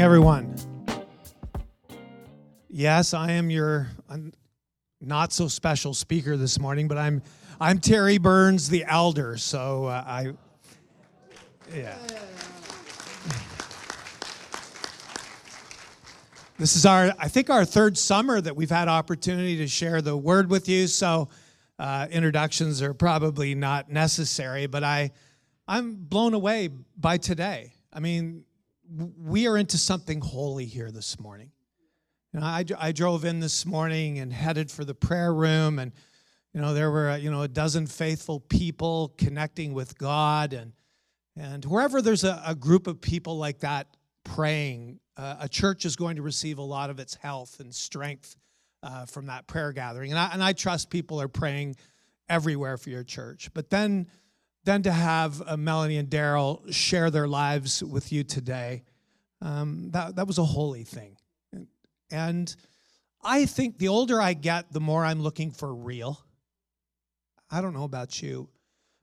morning, everyone. Yes, I am your not so special speaker this morning, but I'm I'm Terry Burns, the elder. So uh, I, yeah. This is our, I think, our third summer that we've had opportunity to share the word with you. So uh, introductions are probably not necessary, but I, I'm blown away by today. I mean, we are into something holy here this morning. You know, I, I drove in this morning and headed for the prayer room, and you know there were you know a dozen faithful people connecting with God, and and wherever there's a, a group of people like that praying, uh, a church is going to receive a lot of its health and strength uh, from that prayer gathering. And I, and I trust people are praying everywhere for your church. But then then to have uh, Melanie and Daryl share their lives with you today, um, that, that was a holy thing. And I think the older I get, the more I'm looking for real. I don't know about you,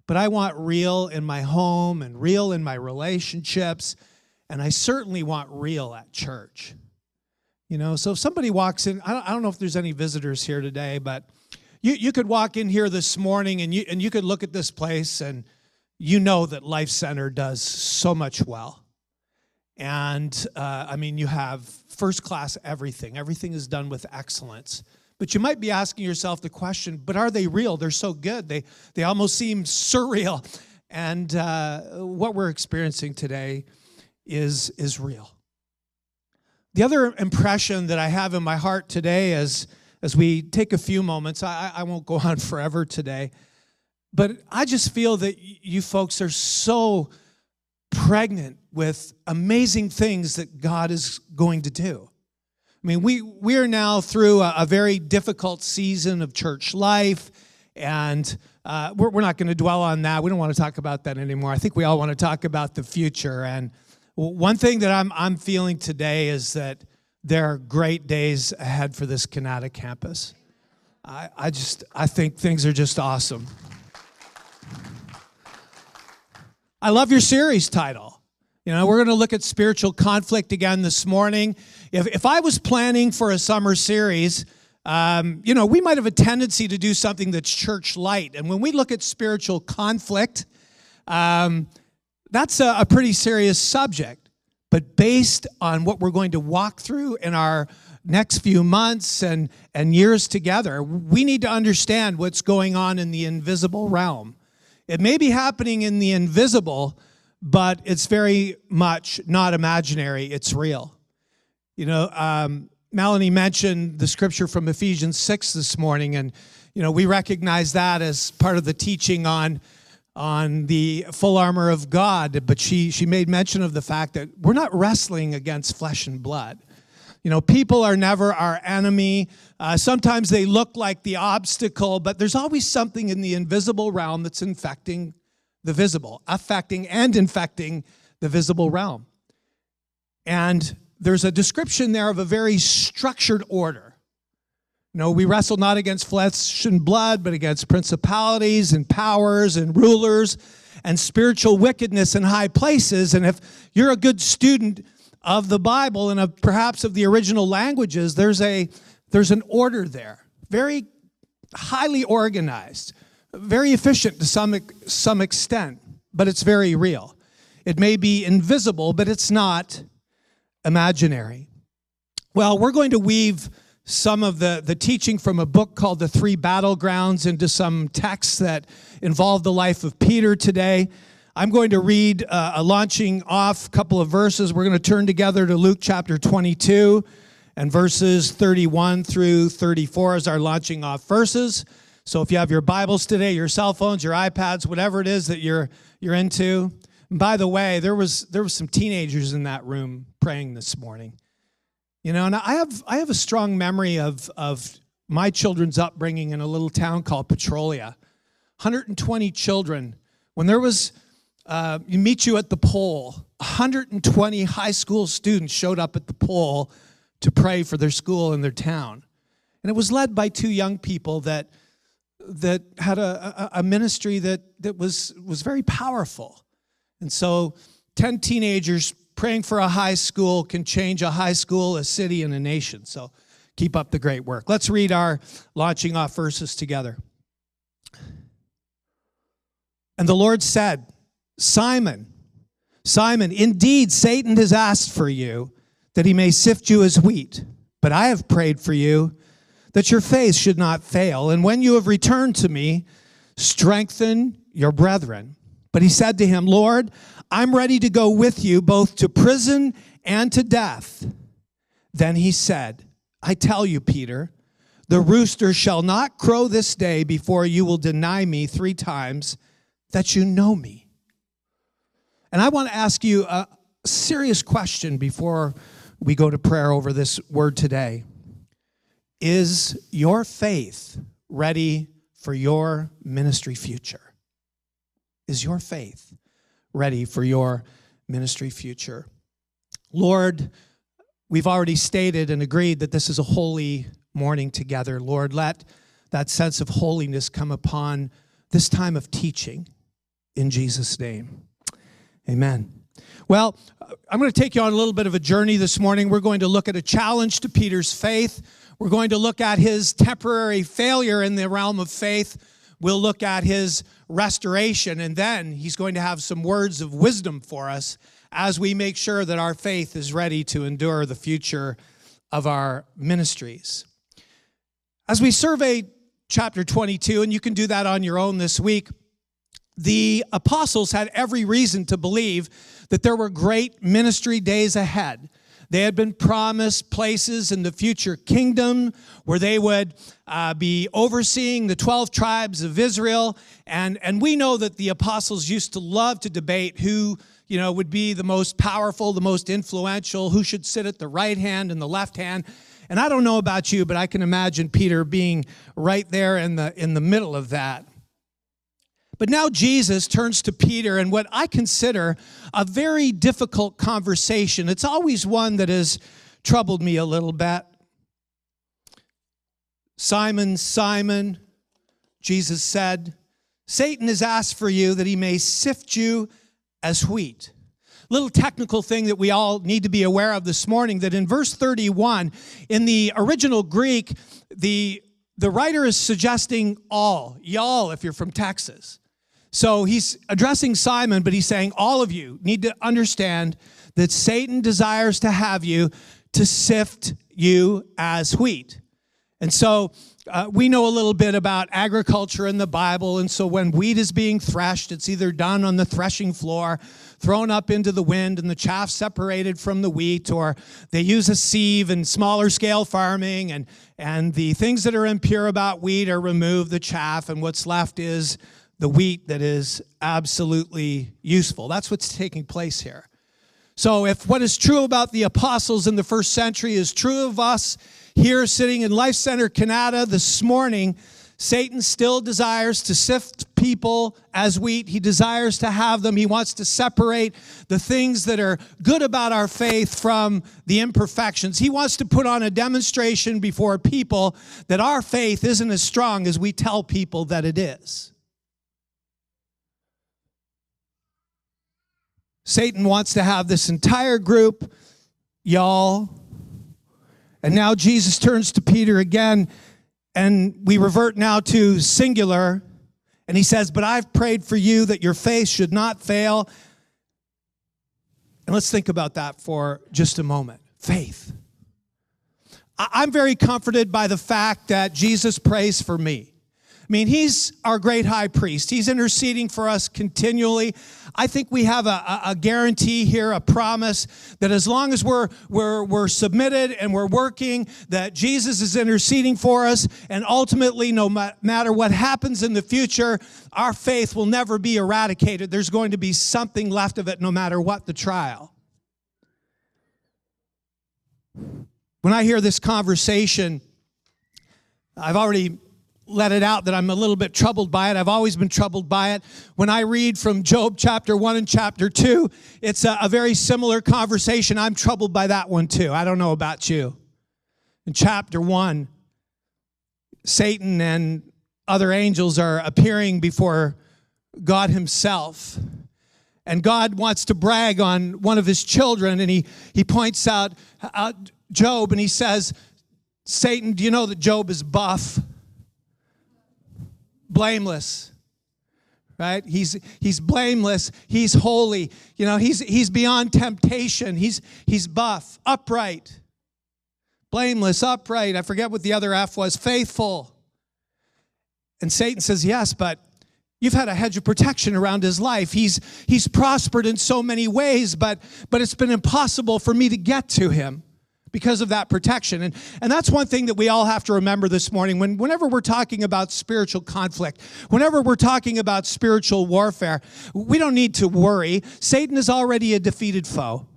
but I want real in my home and real in my relationships. And I certainly want real at church. You know, so if somebody walks in, I don't, I don't know if there's any visitors here today, but you, you could walk in here this morning and you, and you could look at this place and you know that Life Center does so much well. And uh, I mean, you have first class everything, everything is done with excellence. But you might be asking yourself the question, but are they real? They're so good. They, they almost seem surreal. And uh, what we're experiencing today is, is real. The other impression that I have in my heart today is as we take a few moments, I, I won't go on forever today, but I just feel that you folks are so pregnant with amazing things that God is going to do. I mean, we, we are now through a, a very difficult season of church life, and uh, we're, we're not going to dwell on that. We don't want to talk about that anymore. I think we all want to talk about the future. And one thing that I'm, I'm feeling today is that there are great days ahead for this Kanata campus. I, I just, I think things are just awesome. I love your series title. You know, we're going to look at spiritual conflict again this morning. If, if I was planning for a summer series, um, you know, we might have a tendency to do something that's church light. And when we look at spiritual conflict, um, that's a, a pretty serious subject. But based on what we're going to walk through in our next few months and, and years together, we need to understand what's going on in the invisible realm. It may be happening in the invisible, but it's very much not imaginary, it's real. You know, um, Melanie mentioned the scripture from Ephesians 6 this morning, and, you know, we recognize that as part of the teaching on on the full armor of God, but she, she made mention of the fact that we're not wrestling against flesh and blood. You know, people are never our enemy. Uh, sometimes they look like the obstacle, but there's always something in the invisible realm that's infecting the visible, affecting and infecting the visible realm. And there's a description there of a very structured order. No, we wrestle not against flesh and blood, but against principalities and powers and rulers and spiritual wickedness in high places. And if you're a good student of the Bible and of perhaps of the original languages, there's a there's an order there, very highly organized, very efficient to some some extent, but it's very real. It may be invisible, but it's not imaginary. Well, we're going to weave some of the, the teaching from a book called The Three Battlegrounds into some texts that involve the life of Peter today. I'm going to read uh, a launching off couple of verses. We're going to turn together to Luke chapter 22 and verses 31 through 34 as our launching off verses. So if you have your Bibles today, your cell phones, your iPads, whatever it is that you're you're into. And by the way, there was there was some teenagers in that room praying this morning. You know, and I have I have a strong memory of of my children's upbringing in a little town called Petrolia. 120 children. When there was uh, you meet you at the pole, 120 high school students showed up at the pole to pray for their school and their town. And it was led by two young people that that had a, a, a ministry that that was was very powerful. And so 10 teenagers praying for a high school can change a high school, a city, and a nation. So keep up the great work. Let's read our launching off verses together. And the Lord said, Simon, Simon, indeed Satan has asked for you that he may sift you as wheat, but I have prayed for you that your faith should not fail. And when you have returned to me, strengthen your brethren. But he said to him, Lord, I'm ready to go with you both to prison and to death. Then he said, I tell you, Peter, the rooster shall not crow this day before you will deny me three times that you know me. And I want to ask you a serious question before we go to prayer over this word today. Is your faith ready for your ministry future? Is your faith ready for your ministry future? Lord, we've already stated and agreed that this is a holy morning together. Lord, let that sense of holiness come upon this time of teaching in Jesus' name. Amen. Well, I'm going to take you on a little bit of a journey this morning. We're going to look at a challenge to Peter's faith. We're going to look at his temporary failure in the realm of faith. We'll look at his restoration, and then he's going to have some words of wisdom for us as we make sure that our faith is ready to endure the future of our ministries. As we survey chapter 22, and you can do that on your own this week, the apostles had every reason to believe that there were great ministry days ahead. They had been promised places in the future kingdom where they would uh, be overseeing the 12 tribes of Israel. And, and we know that the apostles used to love to debate who you know, would be the most powerful, the most influential, who should sit at the right hand and the left hand. And I don't know about you, but I can imagine Peter being right there in the, in the middle of that. But now Jesus turns to Peter and what I consider a very difficult conversation. It's always one that has troubled me a little bit. Simon, Simon, Jesus said, Satan has asked for you that he may sift you as wheat. Little technical thing that we all need to be aware of this morning that in verse 31, in the original Greek, the, the writer is suggesting all, y'all, if you're from Texas. So he's addressing Simon, but he's saying, All of you need to understand that Satan desires to have you to sift you as wheat. And so uh, we know a little bit about agriculture in the Bible. And so when wheat is being threshed, it's either done on the threshing floor, thrown up into the wind, and the chaff separated from the wheat, or they use a sieve in smaller scale farming, and, and the things that are impure about wheat are removed, the chaff, and what's left is the wheat that is absolutely useful. That's what's taking place here. So, if what is true about the apostles in the first century is true of us here sitting in Life Center, Kanata this morning, Satan still desires to sift people as wheat. He desires to have them. He wants to separate the things that are good about our faith from the imperfections. He wants to put on a demonstration before people that our faith isn't as strong as we tell people that it is. Satan wants to have this entire group, y'all. And now Jesus turns to Peter again, and we revert now to singular. And he says, But I've prayed for you that your faith should not fail. And let's think about that for just a moment. Faith. I'm very comforted by the fact that Jesus prays for me. I mean, he's our great high priest. He's interceding for us continually. I think we have a, a, guarantee here, a promise that as long as we're, we're, we're submitted and we're working, that Jesus is interceding for us. And ultimately, no matter what happens in the future, our faith will never be eradicated. There's going to be something left of it no matter what the trial. When I hear this conversation, I've already let it out that I'm a little bit troubled by it. I've always been troubled by it. When I read from Job chapter 1 and chapter 2, it's a, a, very similar conversation. I'm troubled by that one too. I don't know about you. In chapter 1, Satan and other angels are appearing before God Himself. and God wants to brag on one of his children, and he, he points out uh, Job and he says, Satan, do you know that Job is buff? Blameless. Right? He's he's blameless, he's holy. You know, he's he's beyond temptation. He's he's buff, upright. Blameless, upright. I forget what the other F was, faithful. And Satan says, "Yes, but You've had a hedge of protection around his life. He's, he's prospered in so many ways, but, but it's been impossible for me to get to him because of that protection. And, and that's one thing that we all have to remember this morning. When, whenever we're talking about spiritual conflict, whenever we're talking about spiritual warfare, we don't need to worry. Satan is already a defeated foe,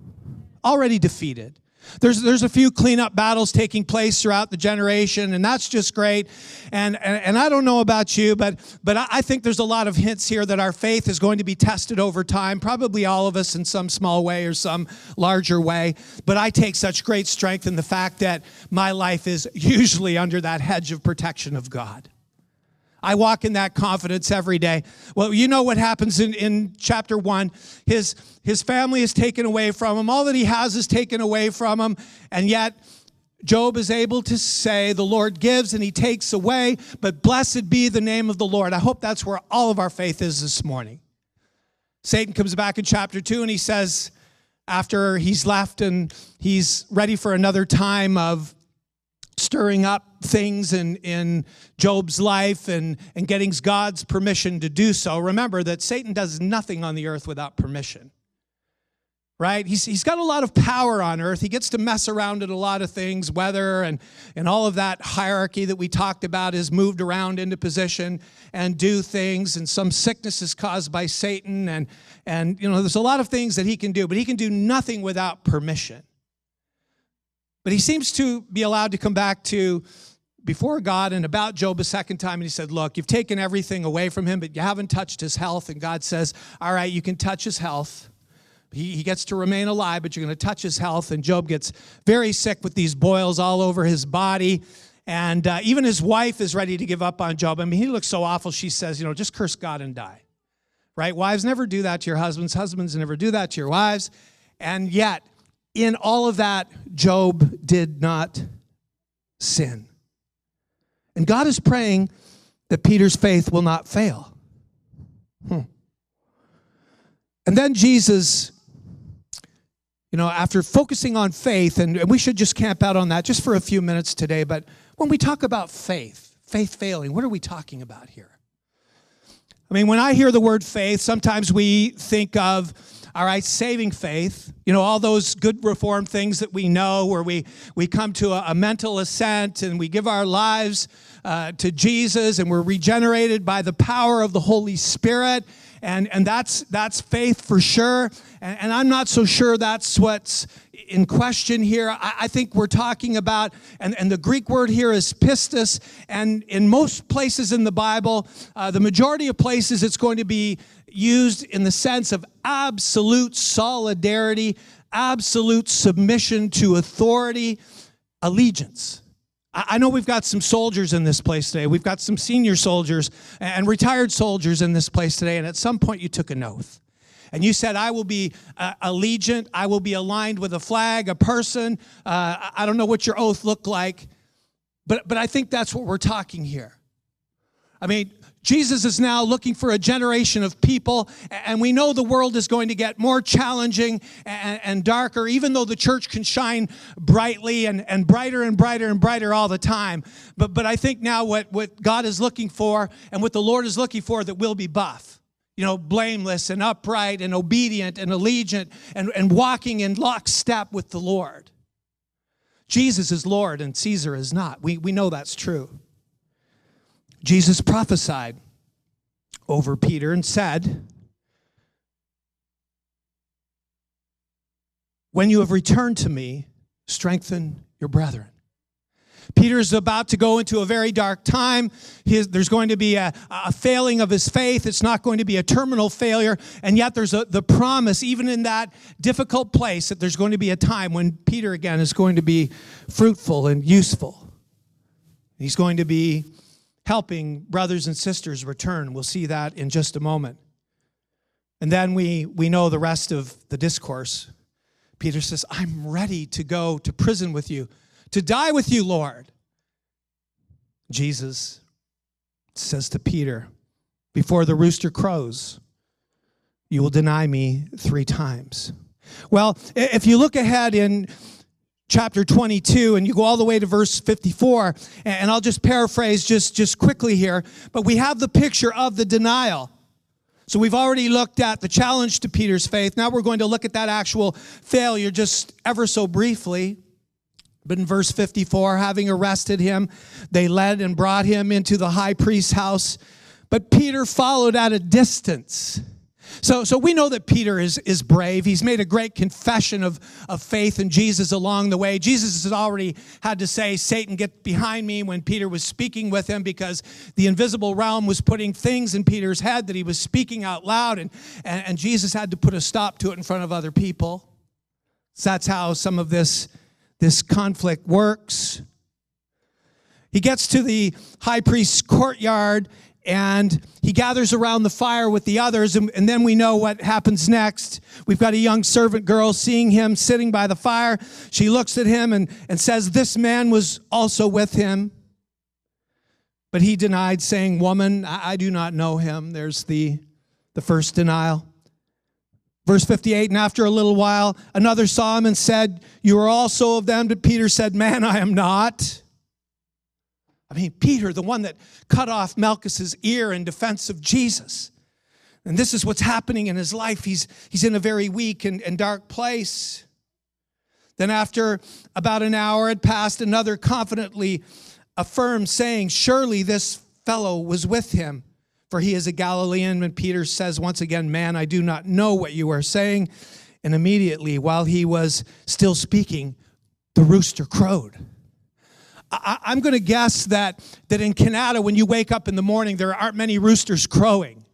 already defeated. There's, there's a few cleanup battles taking place throughout the generation, and that's just great. And, and, and I don't know about you, but, but I think there's a lot of hints here that our faith is going to be tested over time, probably all of us in some small way or some larger way. But I take such great strength in the fact that my life is usually under that hedge of protection of God. I walk in that confidence every day. Well, you know what happens in, in chapter one. His, his family is taken away from him, all that he has is taken away from him, and yet Job is able to say, The Lord gives and he takes away, but blessed be the name of the Lord. I hope that's where all of our faith is this morning. Satan comes back in chapter two and he says, after he's left and he's ready for another time of stirring up things in, in Job's life and, and getting God's permission to do so. Remember that Satan does nothing on the earth without permission. Right? He's, he's got a lot of power on earth. He gets to mess around in a lot of things, weather and, and all of that hierarchy that we talked about is moved around into position and do things. And some sickness is caused by Satan. And, and you know, there's a lot of things that he can do, but he can do nothing without permission. But he seems to be allowed to come back to before God and about Job a second time. And he said, Look, you've taken everything away from him, but you haven't touched his health. And God says, All right, you can touch his health. He, he gets to remain alive, but you're going to touch his health. And Job gets very sick with these boils all over his body. And uh, even his wife is ready to give up on Job. I mean, he looks so awful. She says, You know, just curse God and die. Right? Wives never do that to your husbands, husbands never do that to your wives. And yet, in all of that, Job did not sin. And God is praying that Peter's faith will not fail. Hmm. And then Jesus, you know, after focusing on faith, and, and we should just camp out on that just for a few minutes today, but when we talk about faith, faith failing, what are we talking about here? I mean, when I hear the word faith, sometimes we think of all right, saving faith, you know, all those good reformed things that we know where we, we come to a, a mental assent and we give our lives uh, to Jesus and we're regenerated by the power of the Holy Spirit. And, and that's, that's faith for sure. And, and I'm not so sure that's what's in question here. I, I, think we're talking about, and, and the Greek word here is pistis. And in most places in the Bible, uh, the majority of places, it's going to be used in the sense of absolute solidarity, absolute submission to authority, allegiance. I know we've got some soldiers in this place today. We've got some senior soldiers and retired soldiers in this place today. And at some point, you took an oath. And you said, I will be uh, allegiant. I will be aligned with a flag, a person. Uh, I don't know what your oath looked like. But, but I think that's what we're talking here. I mean, Jesus is now looking for a generation of people, and we know the world is going to get more challenging and, and, darker, even though the church can shine brightly and, and brighter and brighter and brighter all the time. But, but I think now what, what God is looking for and what the Lord is looking for that will be buff. You know, blameless and upright and obedient and allegiant and, and walking in lockstep with the Lord. Jesus is Lord and Caesar is not. We, we know that's true. Jesus prophesied over Peter and said, When you have returned to me, strengthen your brethren. Peter is about to go into a very dark time. There's going to be a, a, failing of his faith. It's not going to be a terminal failure. And yet, there's a, the promise, even in that difficult place, that there's going to be a time when Peter, again, is going to be fruitful and useful. He's going to be helping brothers and sisters return. We'll see that in just a moment. And then we, we know the rest of the discourse. Peter says, I'm ready to go to prison with you, to die with you, Lord. Jesus says to Peter, Before the rooster crows, you will deny me three times. Well, if you look ahead in chapter 22 and you go all the way to verse 54 and i'll just paraphrase just just quickly here but we have the picture of the denial. So we've already looked at the challenge to peter's faith. Now we're going to look at that actual failure just ever so briefly. But in verse 54 having arrested him they led and brought him into the high priest's house. But peter followed at a distance so, so we know that Peter is, is brave. He's made a great confession of, of faith in Jesus along the way. Jesus has already had to say, Satan, get behind me when Peter was speaking with him because the invisible realm was putting things in Peter's head that he was speaking out loud, and, and, and Jesus had to put a stop to it in front of other people. So that's how some of this, this conflict works. He gets to the high priest's courtyard and he gathers around the fire with the others and, and, then we know what happens next. We've got a young servant girl seeing him sitting by the fire. She looks at him and, and says this man was also with him. But he denied saying woman I, I do not know him. There's the the first denial. Verse 58 and after a little while another saw him and said you are also of them but peter said man i am not I mean, Peter, the one that cut off Malchus's ear in defense of Jesus. And this is what's happening in his life. He's, he's in a very weak and, and dark place. Then, after about an hour had passed, another confidently affirmed, saying, Surely this fellow was with him, for he is a Galilean. And Peter says once again, Man, I do not know what you are saying. And immediately, while he was still speaking, the rooster crowed. I, am going to guess that, that in Canada, when you wake up in the morning, there aren't many roosters crowing.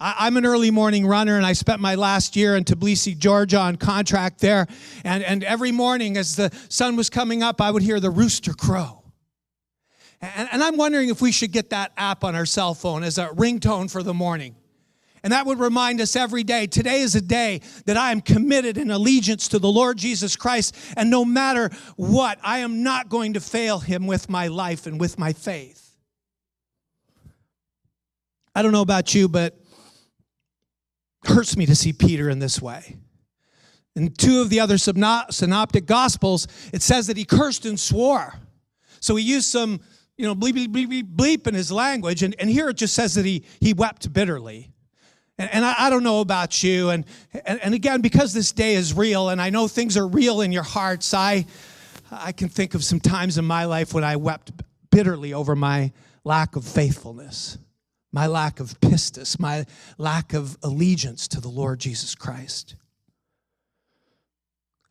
I, am an early morning runner, and I spent my last year in Tbilisi, Georgia, on contract there. And, and every morning, as the sun was coming up, I would hear the rooster crow. And, and I'm wondering if we should get that app on our cell phone as a ringtone for the morning. And that would remind us every day today is a day that I am committed in allegiance to the Lord Jesus Christ. And no matter what, I am not going to fail him with my life and with my faith. I don't know about you, but it hurts me to see Peter in this way. In two of the other synoptic gospels, it says that he cursed and swore. So he used some, you know, bleep, bleep, bleep, bleep in his language. And, and here it just says that he, he wept bitterly. And, and I, I, don't know about you. And, and, and again, because this day is real and I know things are real in your hearts, I, I can think of some times in my life when I wept bitterly over my lack of faithfulness, my lack of pistis, my lack of allegiance to the Lord Jesus Christ.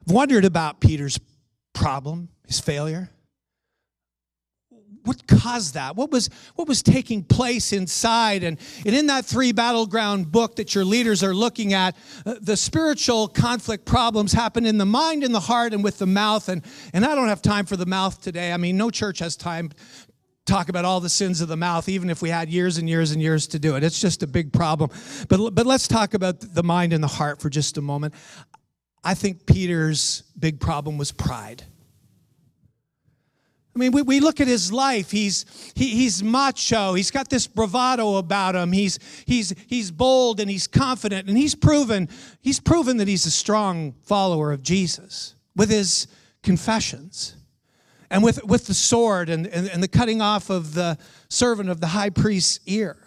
I've wondered about Peter's problem, his failure what caused that? What was, what was taking place inside? And, and in that three battleground book that your leaders are looking at, uh, the spiritual conflict problems happen in the mind, in the heart, and with the mouth. And, and I don't have time for the mouth today. I mean, no church has time to talk about all the sins of the mouth even if we had years and years and years to do it it's just a big problem but but let's talk about the mind and the heart for just a moment i think peter's big problem was pride I mean, we, we look at his life. He's, he, he's macho. He's got this bravado about him. He's, he's, he's bold and he's confident. And he's proven, he's proven that he's a strong follower of Jesus with his confessions and with, with the sword and, and, and the cutting off of the servant of the high priest's ear.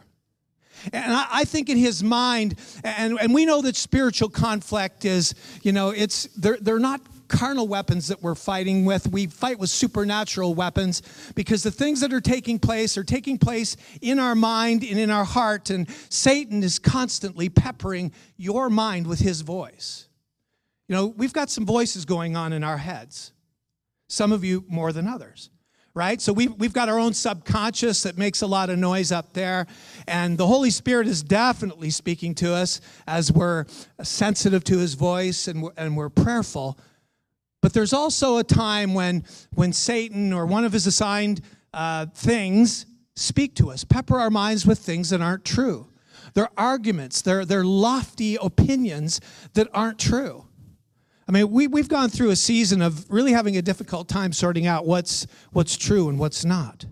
And I, I, think in his mind, and, and we know that spiritual conflict is, you know, it's they're, they're not carnal weapons that we're fighting with. We fight with supernatural weapons because the things that are taking place are taking place in our mind and in our heart. And Satan is constantly peppering your mind with his voice. You know, we've got some voices going on in our heads, some of you more than others right? So we've, we've got our own subconscious that makes a lot of noise up there. And the Holy Spirit is definitely speaking to us as we're sensitive to his voice and we're, and we're prayerful. But there's also a time when, when Satan or one of his assigned uh, things speak to us, pepper our minds with things that aren't true. They're arguments, they're, they're lofty opinions that aren't true. I mean, we, we've gone through a season of really having a difficult time sorting out what's, what's true and what's not.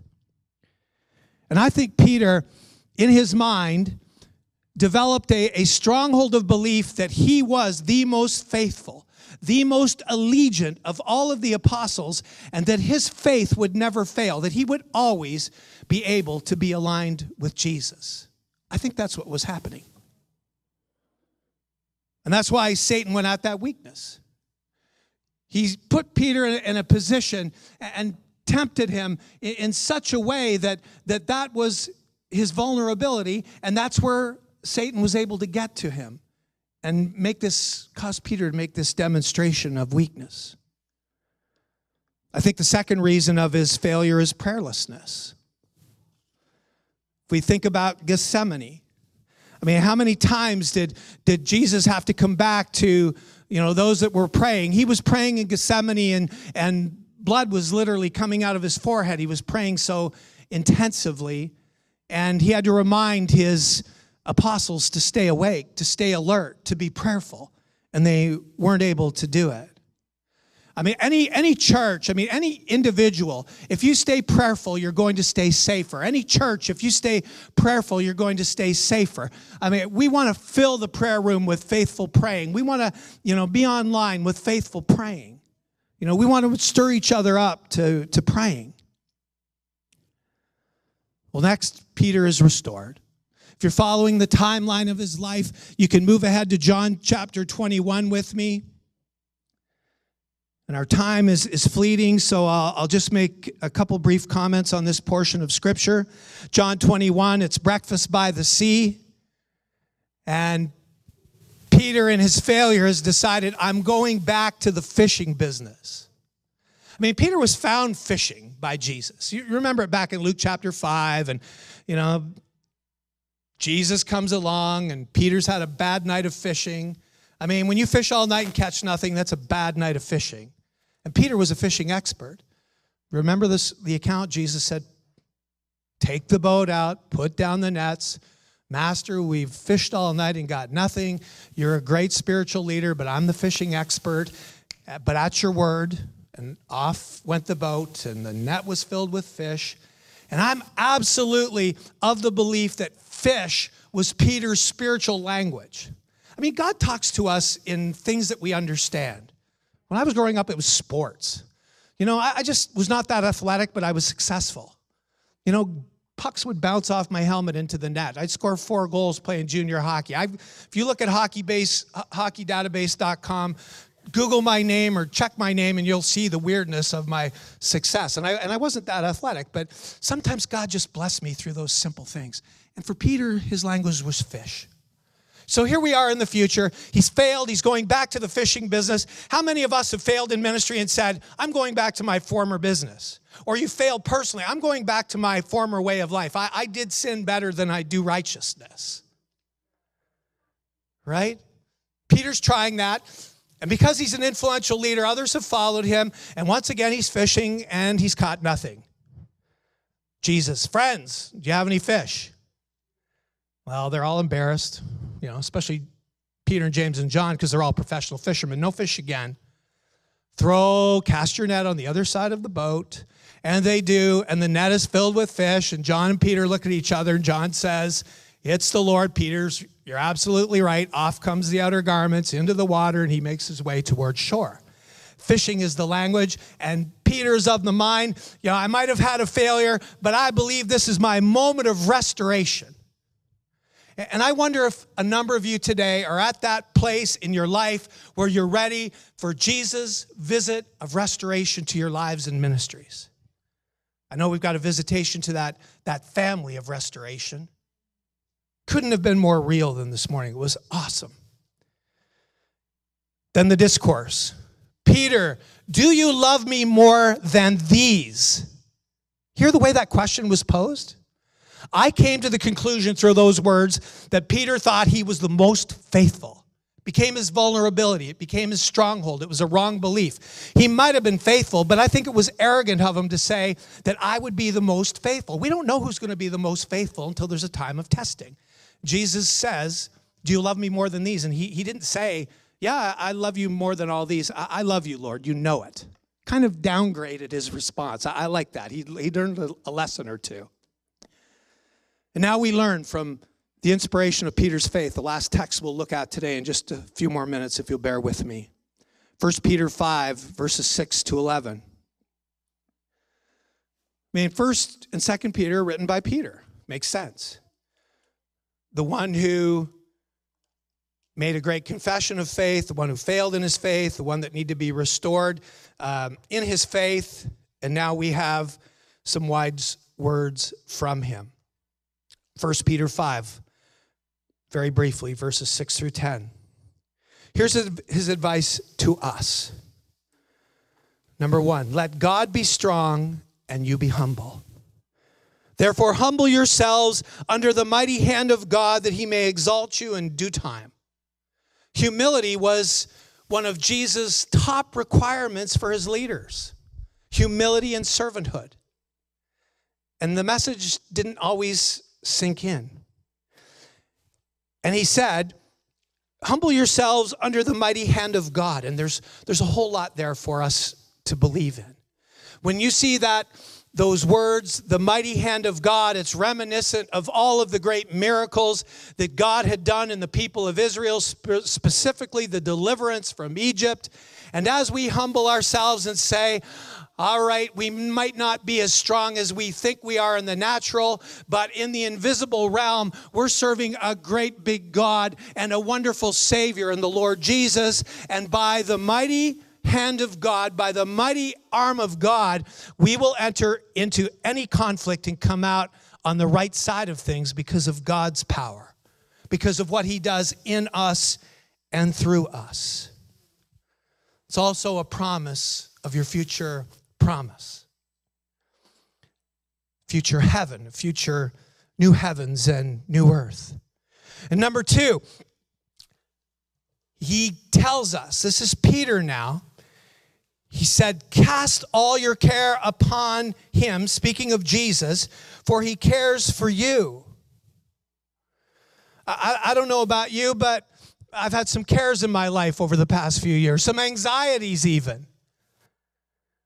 And I think Peter, in his mind, developed a, a stronghold of belief that he was the most faithful, the most allegiant of all of the apostles, and that his faith would never fail, that he would always be able to be aligned with Jesus. I think that's what was happening. And that's why Satan went at that weakness. He put Peter in a position and tempted him in such a way that that, that was his vulnerability, and that's where Satan was able to get to him and make this, cause Peter to make this demonstration of weakness. I think the second reason of his failure is prayerlessness. If we think about Gethsemane, I mean, how many times did, did Jesus have to come back to, you know, those that were praying? He was praying in Gethsemane and, and blood was literally coming out of his forehead. He was praying so intensively. And he had to remind his apostles to stay awake, to stay alert, to be prayerful. And they weren't able to do it. I mean, any, any church, I mean, any individual, if you stay prayerful, you're going to stay safer. Any church, if you stay prayerful, you're going to stay safer. I mean, we want to fill the prayer room with faithful praying. We want to, you know, be online with faithful praying. You know, we want to stir each other up to, to praying. Well, next, Peter is restored. If you're following the timeline of his life, you can move ahead to John chapter 21 with me. And our time is, is fleeting, so I'll, I'll just make a couple brief comments on this portion of Scripture. John 21, it's breakfast by the sea. And Peter, in his failure, has decided, I'm going back to the fishing business. I mean, Peter was found fishing by Jesus. You remember it back in Luke chapter 5, and, you know, Jesus comes along, and Peter's had a bad night of fishing. I mean, when you fish all night and catch nothing, that's a bad night of fishing. And Peter was a fishing expert. Remember this the account Jesus said, "Take the boat out, put down the nets. Master, we've fished all night and got nothing. You're a great spiritual leader, but I'm the fishing expert. But at your word, and off went the boat, and the net was filled with fish. And I'm absolutely of the belief that fish was Peter's spiritual language. I mean, God talks to us in things that we understand. When I was growing up, it was sports. You know, I, just was not that athletic, but I was successful. You know, pucks would bounce off my helmet into the net. I'd score four goals playing junior hockey. I've, if you look at hockeybase, hockeydatabase.com, Google my name or check my name, and you'll see the weirdness of my success. And I, and I wasn't that athletic, but sometimes God just blessed me through those simple things. And for Peter, his language was fish. So here we are in the future. He's failed. He's going back to the fishing business. How many of us have failed in ministry and said, I'm going back to my former business? Or you failed personally. I'm going back to my former way of life. I, I did sin better than I do righteousness. Right? Peter's trying that. And because he's an influential leader, others have followed him. And once again, he's fishing and he's caught nothing. Jesus, friends, do you have any fish? Well, they're all embarrassed you know, especially Peter and James and John, because they're all professional fishermen. No fish again. Throw, cast your net on the other side of the boat. And they do, and the net is filled with fish. And John and Peter look at each other, and John says, It's the Lord. Peter's, you're absolutely right. Off comes the outer garments into the water, and he makes his way towards shore. Fishing is the language, and Peter's of the mind, you know, I might have had a failure, but I believe this is my moment of restoration. And I wonder if a number of you today are at that place in your life where you're ready for Jesus' visit of restoration to your lives and ministries. I know we've got a visitation to that, that family of restoration. Couldn't have been more real than this morning. It was awesome. Then the discourse Peter, do you love me more than these? Hear the way that question was posed? I came to the conclusion through those words that Peter thought he was the most faithful. It became his vulnerability, it became his stronghold. It was a wrong belief. He might have been faithful, but I think it was arrogant of him to say that I would be the most faithful. We don't know who's going to be the most faithful until there's a time of testing. Jesus says, Do you love me more than these? And he, he didn't say, Yeah, I love you more than all these. I, I love you, Lord. You know it. Kind of downgraded his response. I, I like that. He, he learned a, a lesson or two. And now we learn from the inspiration of Peter's faith, the last text we'll look at today in just a few more minutes, if you'll bear with me. 1 Peter 5, verses 6 to 11. I mean, 1st and 2nd Peter written by Peter. Makes sense. The one who made a great confession of faith, the one who failed in his faith, the one that needed to be restored um, in his faith, and now we have some wise words from him. 1 Peter 5, very briefly, verses 6 through 10. Here's his advice to us. Number one, let God be strong and you be humble. Therefore, humble yourselves under the mighty hand of God that he may exalt you in due time. Humility was one of Jesus' top requirements for his leaders humility and servanthood. And the message didn't always sink in. And he said, Humble yourselves under the mighty hand of God. And there's, there's a whole lot there for us to believe in. When you see that, those words, the mighty hand of God, it's reminiscent of all of the great miracles that God had done in the people of Israel, specifically the deliverance from Egypt. And as we humble ourselves and say, all right, we might not be as strong as we think we are in the natural, but in the invisible realm, we're serving a great big God and a wonderful Savior in the Lord Jesus. And by the mighty hand of God, by the mighty arm of God, we will enter into any conflict and come out on the right side of things because of God's power, because of what He does in us and through us. It's also a promise of your future promise. Future heaven, future new heavens and new earth. And number two, he tells us, this is Peter now. He said, Cast all your care upon him, speaking of Jesus, for he cares for you. I, I, don't know about you, but I've had some cares in my life over the past few years, some anxieties even.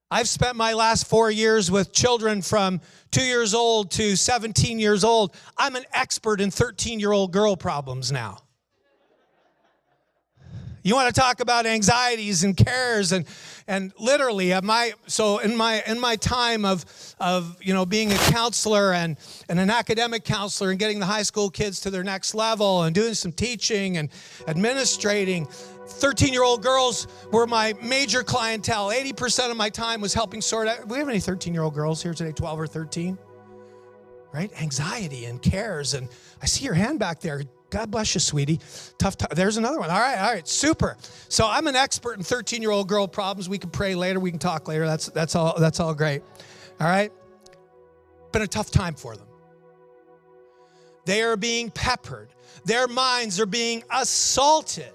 I've spent my last four years with children from two years old to 17 years old. I'm an expert in 13 year old girl problems now. You want to talk about anxieties and cares and and literally uh, my so in my in my time of of you know being a counselor and and an academic counselor and getting the high school kids to their next level and doing some teaching and administrating 13 year old girls were my major clientele. 80% of my time was helping sort out. We have any 13 year old girls here today, 12 or 13? Right? Anxiety and cares. And I see your hand back there. God bless you, sweetie. Tough time. There's another one. All right, all right, super. So I'm an expert in 13 year old girl problems. We can pray later. We can talk later. That's that's all. That's all great. All right. Been a tough time for them. They are being peppered. Their minds are being assaulted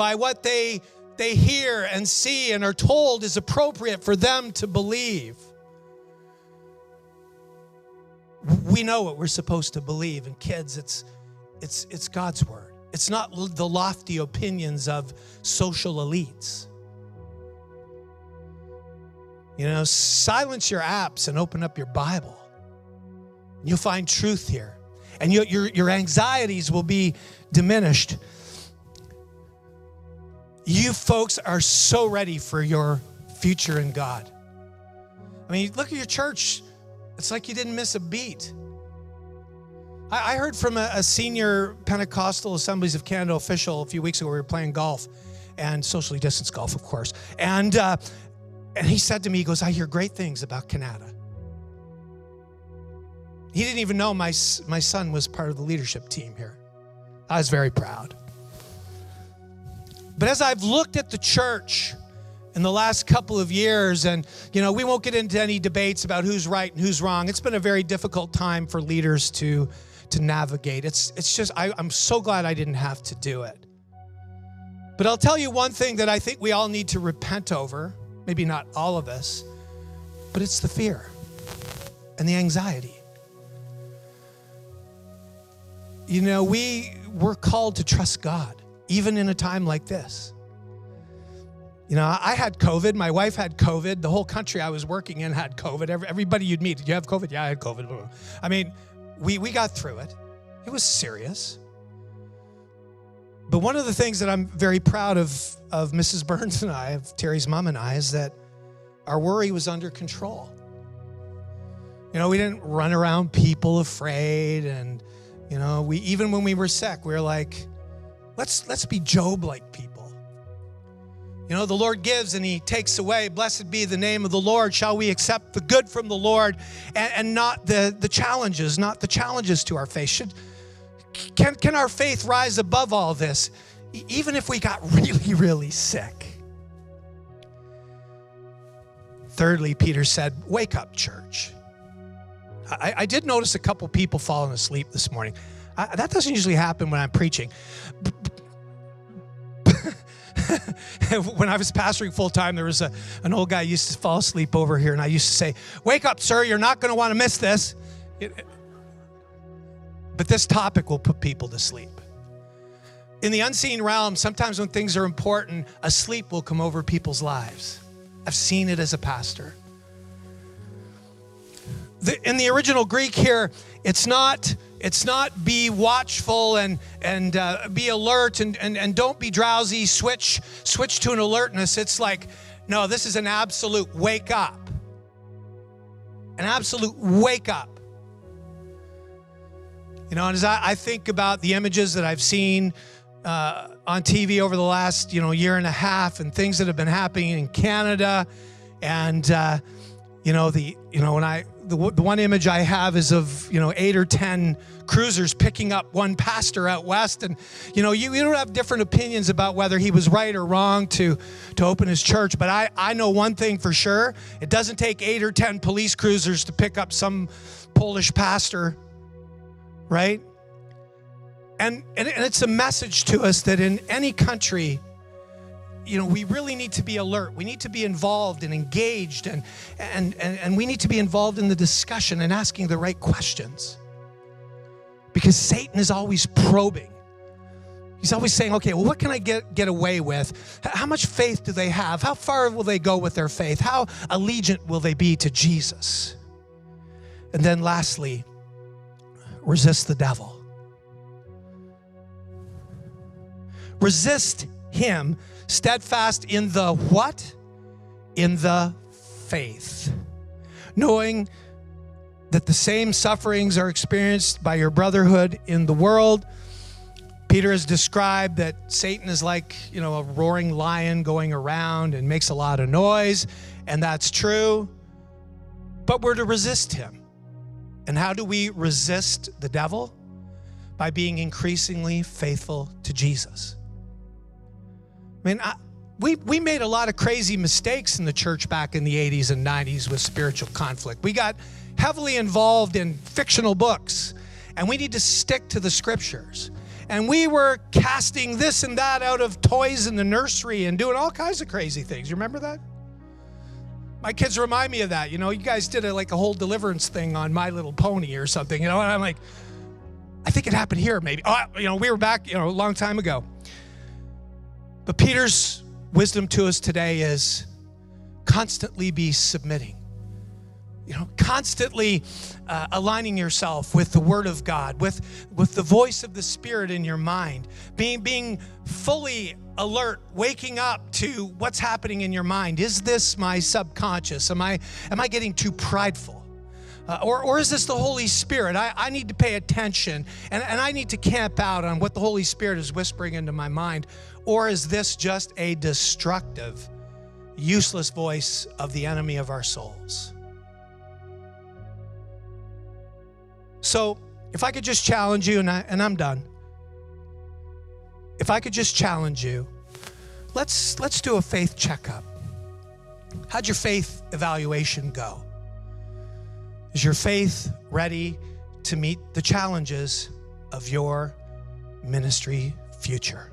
by what they, they hear and see and are told is appropriate for them to believe. We know what we're supposed to believe, and kids, it's, it's, it's God's word. It's not the lofty opinions of social elites. You know, silence your apps and open up your Bible. You'll find truth here. And your, your, your anxieties will be diminished you folks are so ready for your future in God. I mean, look at your church. It's like you didn't miss a beat. I, heard from a, a senior Pentecostal Assemblies of Canada official a few weeks ago. We were playing golf and socially distanced golf, of course. And, uh, and he said to me, he goes, I hear great things about Kanata. He didn't even know my, my son was part of the leadership team here. I was very proud. But as I've looked at the church in the last couple of years, and you know, we won't get into any debates about who's right and who's wrong. It's been a very difficult time for leaders to to navigate. It's it's just I, I'm so glad I didn't have to do it. But I'll tell you one thing that I think we all need to repent over. Maybe not all of us, but it's the fear and the anxiety. you know, we we're called to trust God, even in a time like this. You know, I had COVID. My wife had COVID. The whole country I was working in had COVID. Everybody you'd meet, did you have COVID? Yeah, I had COVID. I mean, we, we got through it. It was serious. But one of the things that I'm very proud of, of Mrs. Burns and I, of Terry's mom and I, is that our worry was under control. You know, we didn't run around people afraid and you know, we even when we were sick, we were like, let's let's be Job like people. You know, the Lord gives and he takes away. Blessed be the name of the Lord. Shall we accept the good from the Lord and, and not the, the challenges, not the challenges to our faith? Should can, can our faith rise above all this, even if we got really, really sick? Thirdly, Peter said, Wake up, church. I, I did notice a couple people falling asleep this morning. I, that doesn't usually happen when I'm preaching. when I was pastoring full time, there was a, an old guy used to fall asleep over here, and I used to say, Wake up, sir, you're not going to want to miss this. It, but this topic will put people to sleep. In the unseen realm, sometimes when things are important, a sleep will come over people's lives. I've seen it as a pastor the, in the original Greek here, it's not it's not be watchful and and uh, be alert and, and and don't be drowsy. Switch switch to an alertness. It's like no, this is an absolute wake up. An absolute wake up. You know, and as I, I think about the images that I've seen uh, on TV over the last you know year and a half and things that have been happening in Canada, and uh, you know the you know when I the, the one image I have is of, you know, eight or 10 cruisers picking up one pastor out west. And, you know, you, you don't have different opinions about whether he was right or wrong to, to open his church. But I, I know one thing for sure it doesn't take eight or 10 police cruisers to pick up some Polish pastor, right? And, and, and it's a message to us that in any country, you know, we really need to be alert. We need to be involved and engaged, and, and, and, and we need to be involved in the discussion and asking the right questions. Because Satan is always probing. He's always saying, okay, well, what can I get, get away with? How much faith do they have? How far will they go with their faith? How allegiant will they be to Jesus? And then lastly, resist the devil. Resist him steadfast in the what? In the faith. Knowing that the same sufferings are experienced by your brotherhood in the world. Peter has described that Satan is like, you know, a roaring lion going around and makes a lot of noise, and that's true. But we're to resist him. And how do we resist the devil? By being increasingly faithful to Jesus. I mean, I, we, we made a lot of crazy mistakes in the church back in the 80s and 90s with spiritual conflict. We got heavily involved in fictional books, and we need to stick to the scriptures. And we were casting this and that out of toys in the nursery and doing all kinds of crazy things. You remember that? My kids remind me of that. You know, you guys did a, like a whole deliverance thing on My Little Pony or something, you know, and I'm like, I think it happened here maybe. Oh, you know, we were back, you know, a long time ago. But Peter's wisdom to us today is constantly be submitting. You know, constantly uh, aligning yourself with the Word of God, with, with the voice of the Spirit in your mind, being, being fully alert, waking up to what's happening in your mind. Is this my subconscious? Am I, am I getting too prideful? Uh, or, or is this the Holy Spirit? I, I need to pay attention and, and I need to camp out on what the Holy Spirit is whispering into my mind. Or is this just a destructive, useless voice of the enemy of our souls? So, if I could just challenge you, and, I, and I'm done. If I could just challenge you, let's let's do a faith checkup. How'd your faith evaluation go? Is your faith ready to meet the challenges of your ministry future?